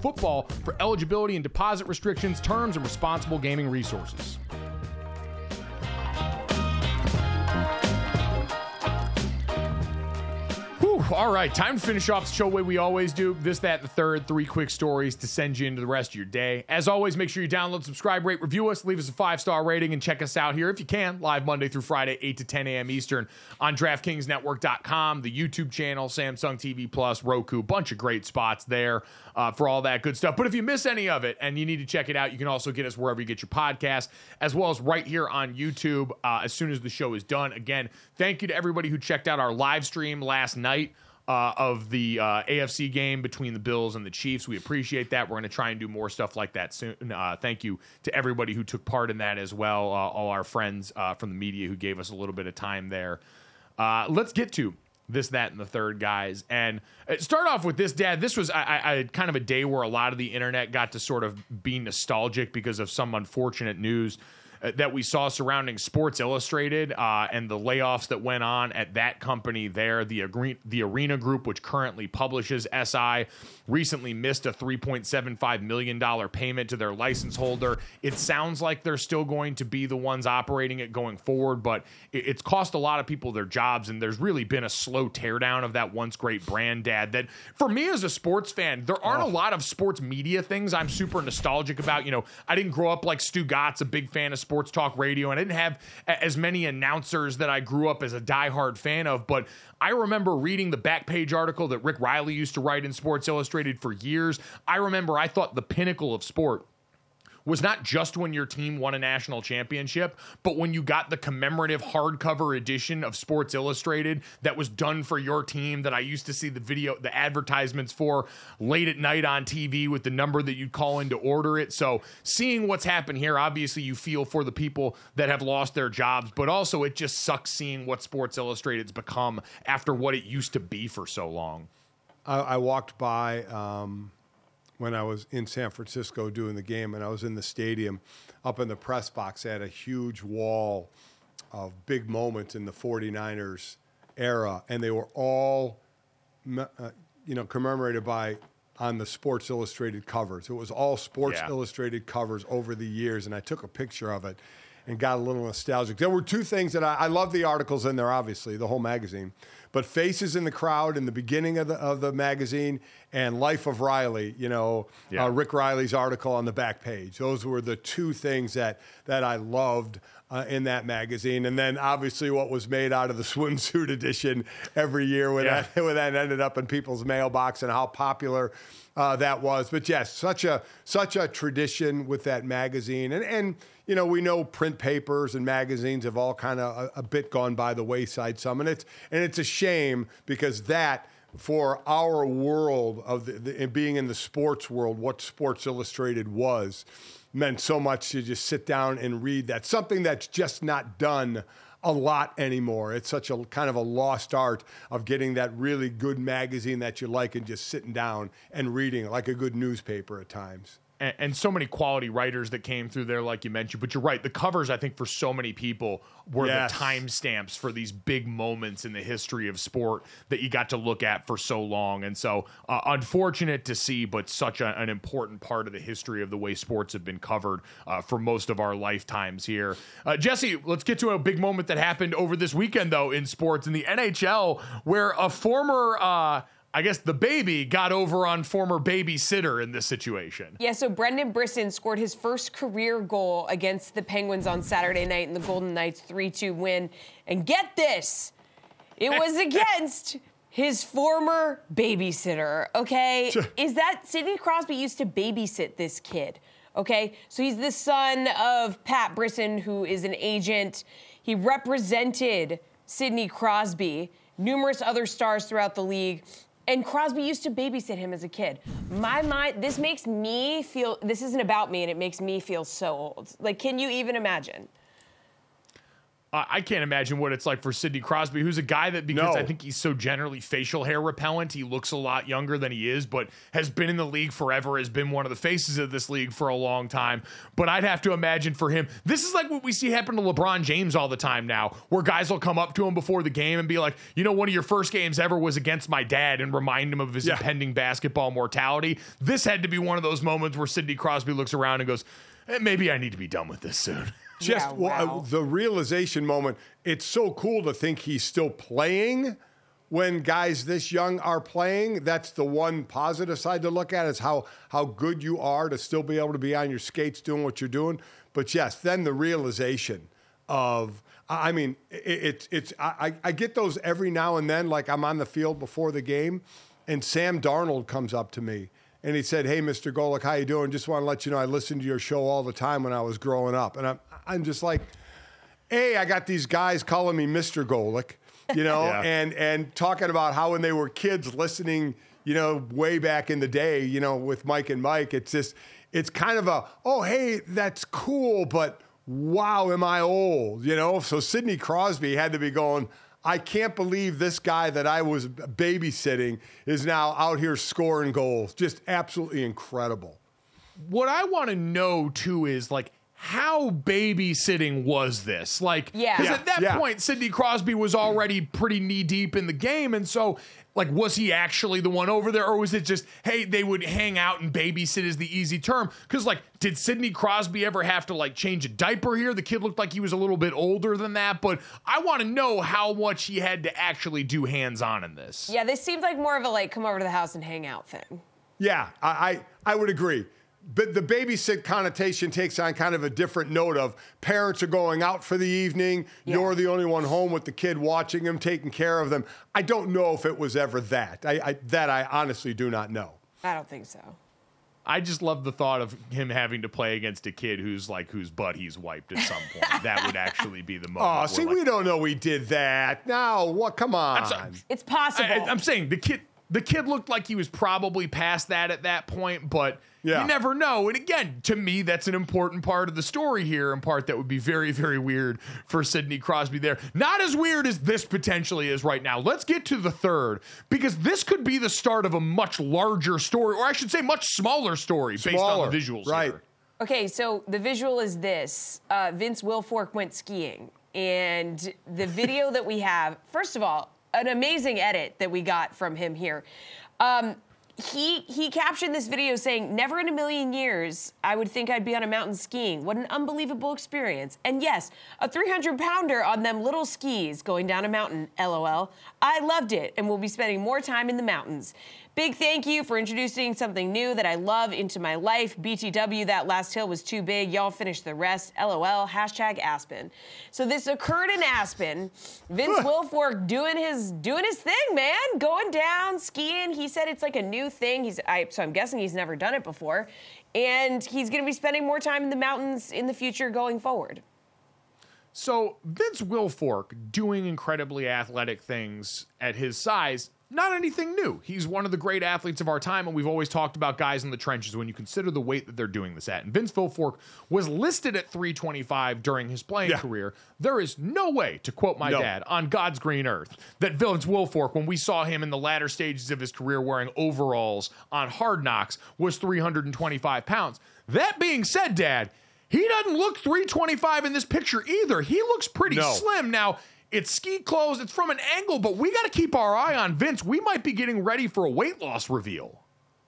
football for eligibility and deposit restrictions, terms, and responsible gaming resources. All right, time to finish off the show way we always do. This, that, the third. Three quick stories to send you into the rest of your day. As always, make sure you download, subscribe, rate, review us, leave us a five star rating, and check us out here if you can, live Monday through Friday, 8 to 10 a.m. Eastern on DraftKingsNetwork.com, the YouTube channel, Samsung TV Plus, Roku, bunch of great spots there uh, for all that good stuff. But if you miss any of it and you need to check it out, you can also get us wherever you get your podcast, as well as right here on YouTube uh, as soon as the show is done. Again, thank you to everybody who checked out our live stream last night. Uh, of the uh, AFC game between the Bills and the Chiefs. We appreciate that. We're going to try and do more stuff like that soon. Uh, thank you to everybody who took part in that as well. Uh, all our friends uh, from the media who gave us a little bit of time there. Uh, let's get to this, that, and the third, guys. And start off with this, Dad. This was I, I, kind of a day where a lot of the internet got to sort of be nostalgic because of some unfortunate news that we saw surrounding Sports Illustrated uh, and the layoffs that went on at that company there. The, agree- the Arena Group, which currently publishes SI, recently missed a $3.75 million payment to their license holder. It sounds like they're still going to be the ones operating it going forward, but it- it's cost a lot of people their jobs, and there's really been a slow teardown of that once great brand, Dad. That for me as a sports fan, there aren't a lot of sports media things I'm super nostalgic about. You know, I didn't grow up like Stugotz a big fan of sports talk radio, and I didn't have as many announcers that I grew up as a diehard fan of, but I remember reading the back page article that Rick Reilly used to write in Sports Illustrated for years. I remember I thought the pinnacle of sport was not just when your team won a national championship, but when you got the commemorative hardcover edition of Sports Illustrated that was done for your team that I used to see the video, the advertisements for late at night on TV with the number that you'd call in to order it. So seeing what's happened here, obviously you feel for the people that have lost their jobs, but also it just sucks seeing what Sports Illustrated's become after what it used to be for so long. I, I walked by um, when I was in San Francisco doing the game, and I was in the stadium. Up in the press box, they had a huge wall of big moments in the 49ers era, and they were all, uh, you know, commemorated by on the Sports Illustrated covers. It was all Sports Yeah. Illustrated covers over the years, and I took a picture of it. And got a little nostalgic. There were two things that I, I love the articles in there, obviously, the whole magazine, but Faces in the Crowd in the beginning of the, of the magazine and Life of Reilly, you know, Yeah. uh, Rick Reilly's article on the back page. Those were the two things that, that I loved uh, in that magazine. And then obviously what was made out of the swimsuit edition every year when, Yeah. that, when that ended up in people's mailbox and how popular uh, that was. But yes, such a such a tradition with that magazine. And and you know we know print papers and magazines have all kind of a, a bit gone by the wayside some, and it's and it's a shame because that for our world of the, the being in the sports world, what Sports Illustrated was meant so much to just sit down and read that. Something that's just not done a lot anymore. It's such a kind of a lost art of getting that really good magazine that you like and just sitting down and reading like a good newspaper at times. And, and so many quality writers that came through there, like you mentioned. But you're right, the covers, I think, for so many people were Yes. the timestamps for these big moments in the history of sport that you got to look at for so long. And so, uh, unfortunate to see, but such a, an important part of the history of the way sports have been covered uh, for most of our lifetimes here. Uh, Jesse, let's get to a big moment that happened over this weekend, though, in sports in the NHL, where a former. I guess the baby got over on former babysitter in this situation. Yeah, so Brendan Brisson scored his first career goal against the Penguins on Saturday night in the Golden Knights 3 2 win. And get this, it was against his former babysitter, okay? Is that Sidney Crosby used to babysit this kid, okay? So he's the son of Pat Brisson, who is an agent. He represented Sidney Crosby, numerous other stars throughout the league. And Crosby used to babysit him as a kid. My mind, this makes me feel, this isn't about me and it makes me feel so old. Like, can you even imagine? I I can't imagine what it's like for Sidney Crosby, who's a guy that because No. I think he's so generally facial hair repellent, he looks a lot younger than he is, but has been in the league forever, has been one of the faces of this league for a long time. But I'd have to imagine for him, this is like what we see happen to LeBron James all the time now, where guys will come up to him before the game and be like, you know, one of your first games ever was against my dad and remind him of his Yeah. impending basketball mortality. This had to be one of those moments where Sidney Crosby looks around and goes, maybe I need to be done with this soon. Just Yeah, well, uh, the realization moment. It's so cool to think he's still playing when guys this young are playing. That's the one positive side to look at is how how good you are to still be able to be on your skates doing what you're doing. But yes, then the realization of I I mean, it, it's it's I, I I get those every now and then. Like I'm on the field before the game, and Sam Darnold comes up to me and he said, "Hey, Mr. Golic, how you doing? Just want to let you know I listened to your show all the time when I was growing up." And I'm I'm just like, "Hey, I got these guys calling me Mr. Golic, you know, Yeah. and and talking about how when they were kids listening, you know, way back in the day, you know, with Mike and Mike, it's just it's kind of a, "Oh, hey, that's cool, but wow, am I old?" You know? So Sidney Crosby had to be going, I can't believe this guy that I was babysitting is now out here scoring goals. Just absolutely incredible. what I want to know too is like how babysitting was this? Like, Yeah. because Yeah, at that yeah. point, Sidney Crosby was already pretty knee deep in the game, and so like, was he actually the one over there, or was it just hey, they would hang out and babysit is the easy term? Because like, did Sidney Crosby ever have to like change a diaper here? The kid looked like he was a little bit older than that, but I want to know how much he had to actually do hands on in this. Yeah, this seemed like more of a like come over to the house and hang out thing. Yeah, I, I, I would agree. But the babysit connotation takes on kind of a different note of parents are going out for the evening. Yeah. You're the only one home with the kid watching them, taking care of them. I don't know if it was ever that. I, I, that I honestly do not know. I don't think so. I just love the thought of him having to play against a kid who's like whose butt he's wiped at some point. that would actually be the moment. Oh, see, like, we don't know we did that. Now what? Come on. sorry. It's possible. I, am saying the kid, the kid looked like he was probably past that at that point, but Yeah. you never know. And again, to me, that's an important part of the story here, and part that would be very, very weird for Sidney Crosby there. Not as weird as this potentially is right now. Let's get to the third because this could be the start of a much larger story, or I should say, much smaller story based on the visuals. right. here. Okay, so the visual is this uh, Vince Wilfork went skiing. And the video that we have, first of all, an amazing edit that we got from him here. Um, he he captioned this video saying, "Never in a million years I would think I'd be on a mountain skiing. What an unbelievable experience!" And yes, a 300 pounder on them little skis going down a mountain. LOL. I loved it, and we'll be spending more time in the mountains. Big thank you for introducing something new that I love into my life. BTW, that last hill was too big. Y'all finished the rest. LOL. Hashtag Aspen. So this occurred in Aspen. Vince Wilfork doing his doing his thing, man. Going down skiing. He said it's like a new thing. He's I, so I'm guessing he's never done it before, and he's going to be spending more time in the mountains in the future going forward. So Vince Wilfork doing incredibly athletic things at his size, not anything new. He's one of the great athletes of our time, and we've always talked about guys in the trenches when you consider the weight that they're doing this at. And Vince Wilfork was listed at 325 during his playing Yeah. career. There is no way, to quote my No. dad, on God's green earth, that Vince Wilfork, when we saw him in the latter stages of his career wearing overalls on hard knocks, was 325 pounds. That being said, Dad, he doesn't look 325 in this picture either. He looks pretty No. slim. Now, it's ski clothes, it's from an angle, but we got to keep our eye on Vince. We might be getting ready for a weight loss reveal.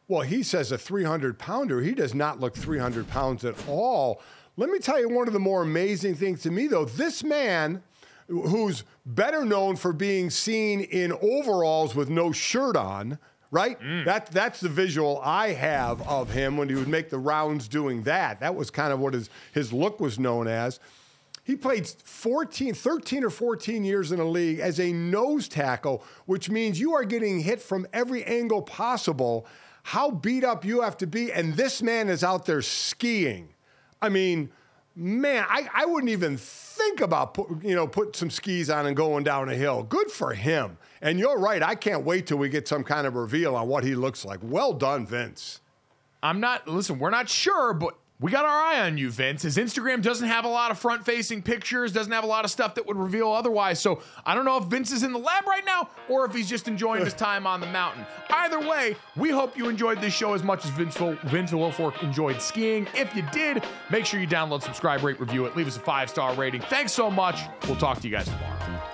Well, he says a 300 pounder. He does not look 300 pounds at all. Let me tell you one of the more amazing things to me, though. This man, who's better known for being seen in overalls with no shirt on, right? Mm. That, that's the visual I have of him when he would make the rounds doing that. That was kind of what his, his look was known as. He played 14, 13 or 14 years in a league as a nose tackle, which means you are getting hit from every angle possible. How beat up you have to be. And this man is out there skiing. I mean, man, I, I wouldn't even think about put, you know put some skis on and going down a hill. Good for him. And you're right. I can't wait till we get some kind of reveal on what he looks like. Well done, Vince. I'm not, listen, we're not sure, but we got our eye on you, Vince. His Instagram doesn't have a lot of front facing pictures, doesn't have a lot of stuff that would reveal otherwise. So I don't know if Vince is in the lab right now or if he's just enjoying his time on the mountain. Either way, we hope you enjoyed this show as much as Vince, Vince Wilfork enjoyed skiing. If you did, make sure you download, subscribe, rate, review it, leave us a five star rating. Thanks so much. We'll talk to you guys tomorrow.